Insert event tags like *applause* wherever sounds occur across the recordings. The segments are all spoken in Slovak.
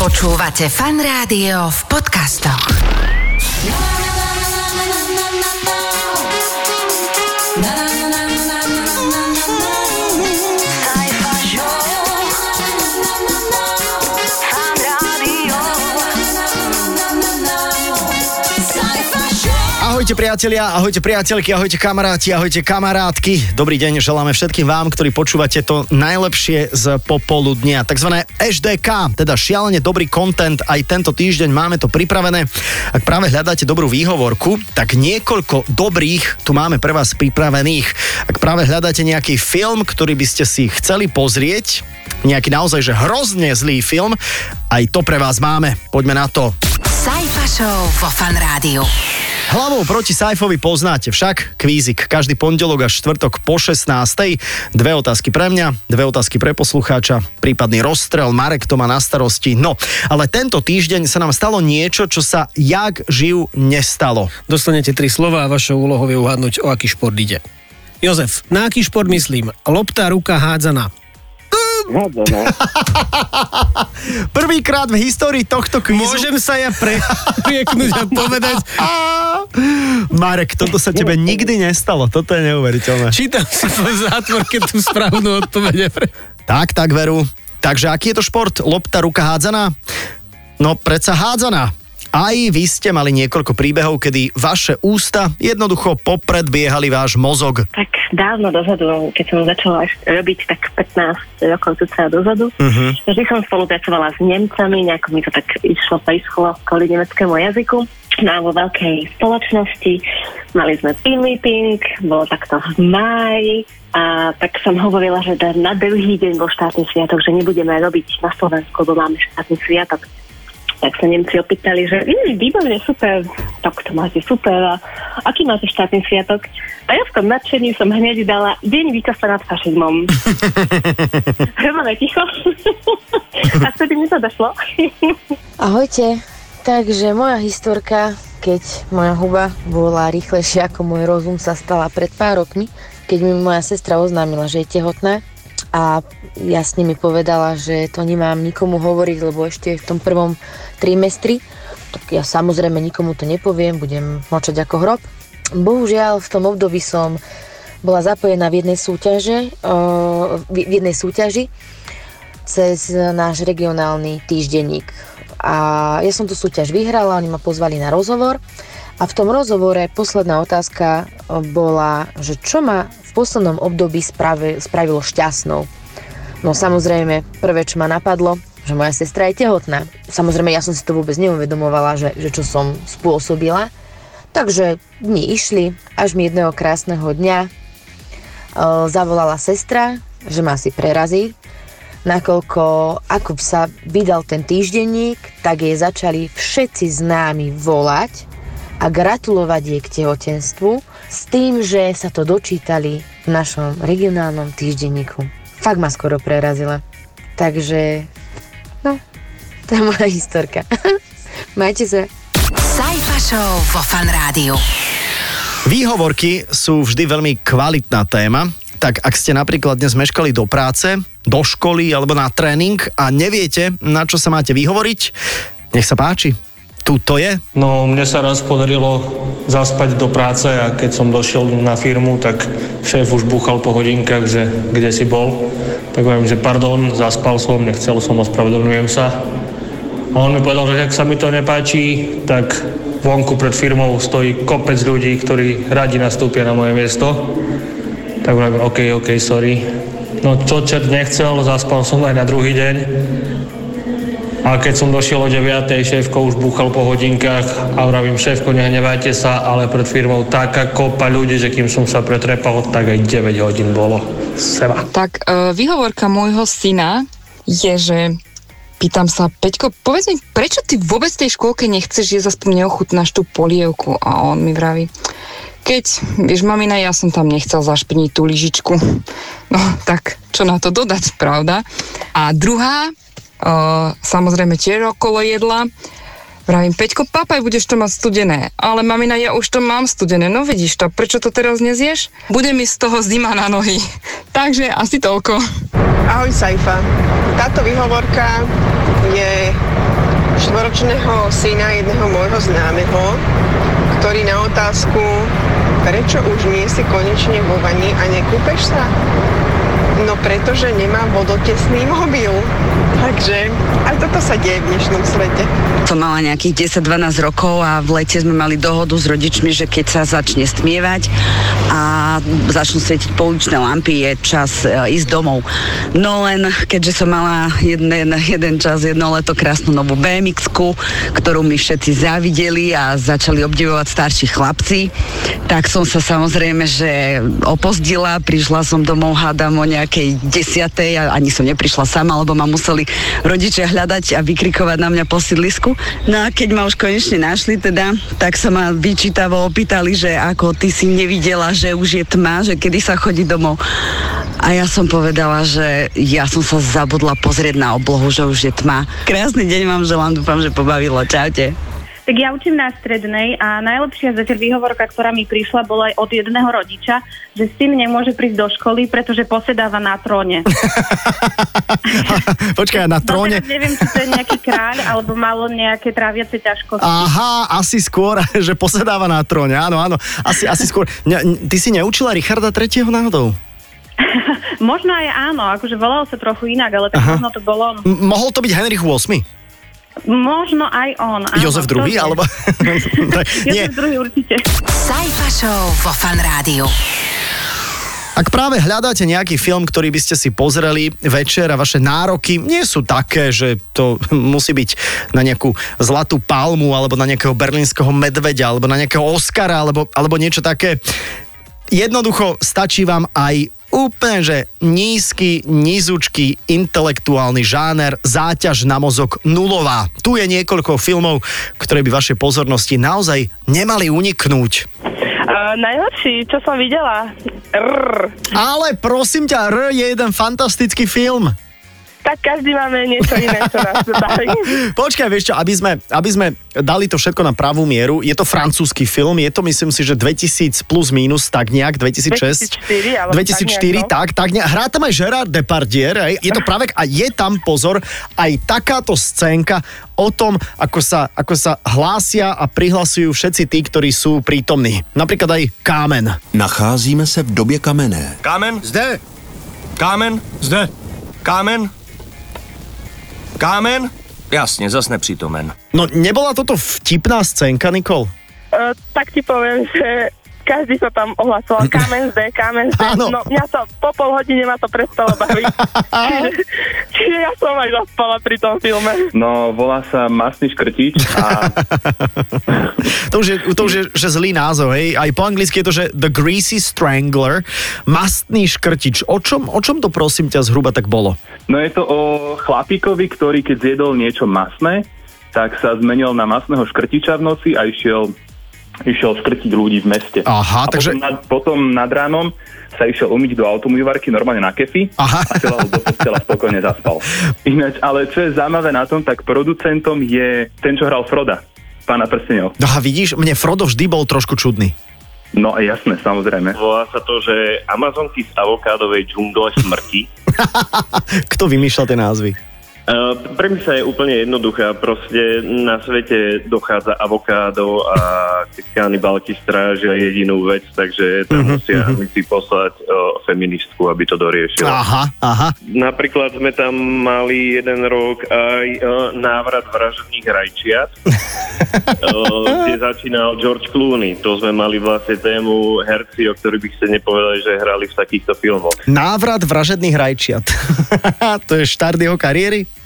Počúvate fan rádio v podcastoch. Priatelia, ahojte priateľky, ahojte kamaráti, ahojte kamarátky. Dobrý deň želáme všetkým vám, ktorí počúvate to najlepšie z popoludnia. Takzvané HDK, teda šialene dobrý content. Aj tento týždeň máme to pripravené. Ak práve hľadáte dobrú výhovorku, tak niekoľko dobrých tu máme pre vás pripravených. Ak práve hľadáte nejaký film, ktorý by ste si chceli pozrieť, nejaký naozaj že hrozne zlý film, aj to pre vás máme. Poďme na to. Sajfa Show vo Fan Rádiu. Hlavou proti Saifovi poznáte však kvízik. Každý pondelok až štvrtok po 16. Dve otázky pre mňa, dve otázky pre poslucháča, prípadný rozstrel, Marek to má na starosti. No, ale tento týždeň sa nám stalo niečo, čo sa jak živ nestalo. Dostanete tri slova a vašou úlohou je uhádnuť, o aký šport ide. Jozef, na aký šport myslím? Lopta, ruka, hádzaná. Hádzaná. *laughs* Prvýkrát v histórii tohto kvízu... Môžem sa ja pre, prieknúť a povedať, *laughs* Marek, toto sa tebe nikdy nestalo, toto je neuveriteľné. čítam si po zátvorke tú správnu odpoveď. Tak, tak, veru. Takže aký je to šport? Lopta, ruka, hádzaná? No, predsa hádzaná. Aj vy ste mali niekoľko príbehov, kedy vaše ústa jednoducho popredbiehali váš mozog. Tak dávno dozadu, keď som začala robiť tak 15 rokov cca dozadu, uh-huh. vždy som spolupracovala s Nemcami, nejako mi to tak išlo, paischlo kvôli nemeckému jazyku. No a vo veľkej spoločnosti mali sme team meeting, bolo takto v máji a tak som hovorila, že na druhý deň bol štátny sviatok, že nebudeme robiť na Slovensku, lebo máme štátny sviatok tak sa Nemci opýtali, že mm, výborne, super, tak to máte super a aký máte štátny sviatok? A ja v tom nadšení som hneď dala deň víťazstva nad fašizmom. *laughs* Hromové ticho. *laughs* a vtedy mi to došlo. *laughs* Ahojte. Takže moja historka, keď moja huba bola rýchlejšia ako môj rozum, sa stala pred pár rokmi, keď mi moja sestra oznámila, že je tehotná a jasne mi povedala, že to nemám nikomu hovoriť, lebo ešte v tom prvom trimestri. Tak ja samozrejme nikomu to nepoviem, budem mlčať ako hrob. Bohužiaľ v tom období som bola zapojená v jednej súťaže, v jednej súťaži cez náš regionálny týždenník. A ja som tú súťaž vyhrala, oni ma pozvali na rozhovor a v tom rozhovore posledná otázka bola, že čo ma v poslednom období spravil, spravilo šťastnou. No samozrejme, prvé, čo ma napadlo, že moja sestra je tehotná. Samozrejme, ja som si to vôbec neuvedomovala, že, že čo som spôsobila. Takže dni išli, až mi jedného krásneho dňa e, zavolala sestra, že ma si prerazí nakoľko ako sa vydal ten týždenník, tak jej začali všetci známi volať a gratulovať jej k tehotenstvu s tým, že sa to dočítali v našom regionálnom týždenníku. Fakt ma skoro prerazila. Takže, no, to je moja historka. *laughs* Majte sa. Sajfa Show vo Fan Rádiu. Výhovorky sú vždy veľmi kvalitná téma, tak ak ste napríklad dnes meškali do práce, do školy alebo na tréning a neviete, na čo sa máte vyhovoriť, nech sa páči. Tu to je. No, mne sa raz podarilo zaspať do práce a keď som došiel na firmu, tak šéf už búchal po hodinkách, že kde si bol. Tak poviem, že pardon, zaspal som, nechcel som, ospravedlňujem sa. A on mi povedal, že ak sa mi to nepáči, tak vonku pred firmou stojí kopec ľudí, ktorí radi nastúpia na moje miesto. Tak hovorím, OK, OK, sorry. No čo čert nechcel, zaspal som aj na druhý deň. A keď som došiel o 9. šéfko už búchal po hodinkách a vravím, šéfko, nehnevajte sa, ale pred firmou taká kopa ľudí, že kým som sa pretrepal, tak aj 9 hodín bolo. Seba. Tak e, výhovorka môjho syna je, že pýtam sa, Peťko, povedz mi, prečo ty vôbec tej škôlke nechceš, že aspoň neochutnáš tú polievku? A on mi vraví, keď, vieš, mamina, ja som tam nechcel zašpiniť tú lyžičku. No, tak čo na to dodať, pravda? A druhá, samozrejme tiež okolo jedla, Vravím, Peťko, papaj, budeš to mať studené. Ale mamina, ja už to mám studené. No vidíš to, prečo to teraz nezieš? Bude mi z toho zima na nohy. *laughs* Takže asi toľko. Ahoj Saifa. Táto výhovorka je trojročného syna jedného môjho známeho, ktorý na otázku, prečo už nie si konečne vo vani a nekúpeš sa? No pretože nemám vodotesný mobil. Takže aj toto sa deje v dnešnom svete. Som mala nejakých 10-12 rokov a v lete sme mali dohodu s rodičmi, že keď sa začne stmievať a začnú svietiť pouličné lampy, je čas e, ísť domov. No len, keďže som mala jeden, jeden čas, jedno leto krásnu novú bmx ktorú mi všetci závideli a začali obdivovať starší chlapci, tak som sa samozrejme, že opozdila, prišla som domov, hádam o nejak nejakej desiatej a ani som neprišla sama, lebo ma museli rodičia hľadať a vykrikovať na mňa po sídlisku. No a keď ma už konečne našli teda, tak sa ma vyčítavo opýtali, že ako ty si nevidela, že už je tma, že kedy sa chodí domov. A ja som povedala, že ja som sa zabudla pozrieť na oblohu, že už je tma. Krásny deň vám želám, dúfam, že pobavilo. Čaute. Tak ja učím na strednej a najlepšia zatiaľ výhovorka, ktorá mi prišla, bola aj od jedného rodiča, že syn nemôže prísť do školy, pretože posedáva na tróne. *laughs* Počkaj, na tróne? No, neviem, či to je nejaký kráľ, alebo malo nejaké tráviace ťažkosti. Aha, asi skôr, *laughs* že posedáva na tróne, áno, áno. Asi, asi skôr. Ty si neučila Richarda III. náhodou? *laughs* možno aj áno, akože volal sa trochu inak, ale tak Aha. možno to bolo... M- mohol to byť Henrich VIII? Možno aj on. Áno, Jozef II, alebo... *laughs* Jozef II určite. Sajfa Show vo Fan Rádiu. Ak práve hľadáte nejaký film, ktorý by ste si pozreli večer a vaše nároky nie sú také, že to *laughs* musí byť na nejakú zlatú palmu alebo na nejakého berlínskeho medveďa alebo na nejakého Oscara alebo, alebo niečo také. Jednoducho stačí vám aj úplne, že nízky, nízučký intelektuálny žáner, záťaž na mozog nulová. Tu je niekoľko filmov, ktoré by vašej pozornosti naozaj nemali uniknúť. Uh, najhorší, čo som videla. Rrr. Ale prosím ťa, R je jeden fantastický film tak každý máme niečo iné, čo nás baví. *laughs* Počkaj, vieš čo, aby sme, aby sme dali to všetko na pravú mieru, je to francúzsky film, je to myslím si, že 2000 plus minus, tak nejak, 2006. 2004, 2004, tak, tak, tak nejak. Hrá tam aj Gerard Depardieu, aj, je to práve, a je tam, pozor, aj takáto scénka o tom, ako sa, ako sa hlásia a prihlasujú všetci tí, ktorí sú prítomní. Napríklad aj Kámen. Nacházíme se v době kamenné. Kámen? Zde. Kámen? Zde. Kámen? Kámen? Jasne, zas nepřítomen. No nebola toto vtipná scénka, Nikol? Uh, tak ti poviem, že každý sa tam ohlasoval, kamen zde, kamen zde. Áno. No mňa sa po pol hodine ma to prestalo baviť. čiže, *laughs* čiže ja som aj zaspala pri tom filme. No, volá sa Masný škrtič a... *laughs* to už je, to už je že zlý názov, hej. Aj po anglicky je to, že The Greasy Strangler, Mastný škrtič. O čom, o čom to prosím ťa zhruba tak bolo? No je to o chlapíkovi, ktorý keď zjedol niečo masné, tak sa zmenil na masného škrtiča v noci a išiel išiel skrtiť ľudí v meste. Aha, a takže... Potom nad, potom nad ránom sa išiel umyť do automývarky normálne na kefy Aha. a celá do postela spokojne zaspal. *laughs* Ináč, ale čo je zaujímavé na tom, tak producentom je ten, čo hral Froda, pána prstenov. No a vidíš, mne Frodo vždy bol trošku čudný. No jasné, samozrejme. Volá sa to, že Amazonky z avokádovej džungle smrti. *laughs* Kto vymýšľal tie názvy? Uh, premisa je úplne jednoduchá. Proste na svete dochádza avokádo a kanibalky strážia jedinú vec, takže tam uh-huh, musia si poslať uh, feministku, aby to doriešila. Aha, aha. Napríklad sme tam mali jeden rok aj uh, návrat vražedných rajčiat, uh, *laughs* kde začínal George Clooney. To sme mali vlastne tému herci, o ktorých by ste nepovedali, že hrali v takýchto filmoch. Návrat vražedných rajčiat. *laughs* to je štart jeho kariéry?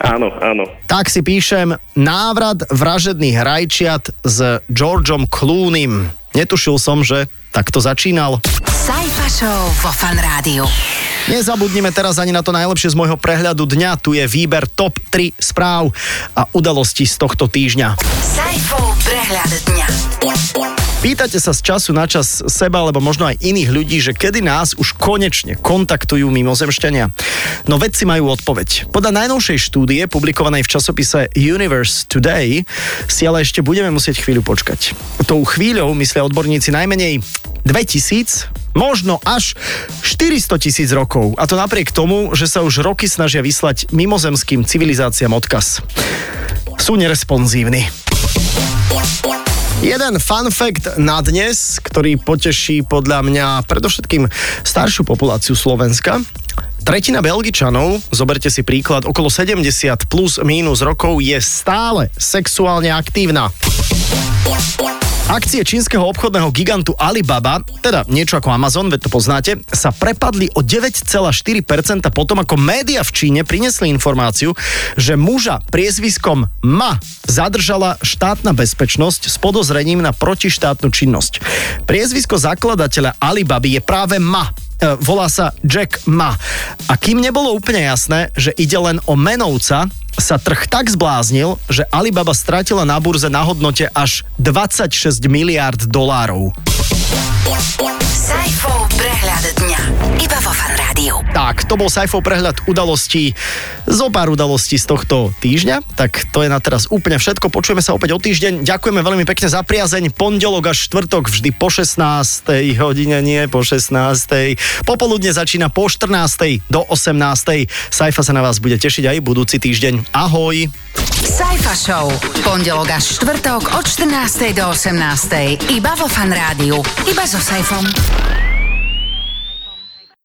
Áno, áno. Tak si píšem návrat vražedných rajčiat s Georgeom Clooneym. Netušil som, že takto začínal. Sajfa Show vo Fan Rádiu. Nezabudnime teraz ani na to najlepšie z môjho prehľadu dňa. Tu je výber top 3 správ a udalostí z tohto týždňa. Sajfov prehľad dňa. Pýtate sa z času na čas seba, alebo možno aj iných ľudí, že kedy nás už konečne kontaktujú mimozemšťania. No vedci majú odpoveď. Podľa najnovšej štúdie, publikovanej v časopise Universe Today, si ale ešte budeme musieť chvíľu počkať. Tou chvíľou myslia odborníci najmenej 2000, možno až 400 tisíc rokov. A to napriek tomu, že sa už roky snažia vyslať mimozemským civilizáciám odkaz. sú neresponsívni. Jeden fun fact na dnes, ktorý poteší podľa mňa predovšetkým staršiu populáciu Slovenska. Tretina Belgičanov, zoberte si príklad, okolo 70 plus mínus rokov je stále sexuálne aktívna. Akcie čínskeho obchodného gigantu Alibaba, teda niečo ako Amazon, veď to poznáte, sa prepadli o 9,4% potom, ako média v Číne prinesli informáciu, že muža priezviskom Ma zadržala štátna bezpečnosť s podozrením na protištátnu činnosť. Priezvisko zakladateľa Alibaby je práve Ma, e, volá sa Jack Ma. A kým nebolo úplne jasné, že ide len o menovca, sa trh tak zbláznil, že Alibaba stratila na burze na hodnote až 26 miliárd dolárov. Saifov prehľad dňa. Iba vo Fan Rádiu. Tak, to bol Saifov prehľad udalostí, zo pár udalostí z tohto týždňa. Tak to je na teraz úplne všetko. Počujeme sa opäť o týždeň. Ďakujeme veľmi pekne za priazeň. Pondelok až štvrtok vždy po 16. hodine, nie po 16. Popoludne začína po 14. do 18. Saifa sa na vás bude tešiť aj budúci týždeň. Ahoj! Saifa Show. Pondelok až štvrtok od 14. do 18. Iba vo Fan Rádiu. Iba so Saifom.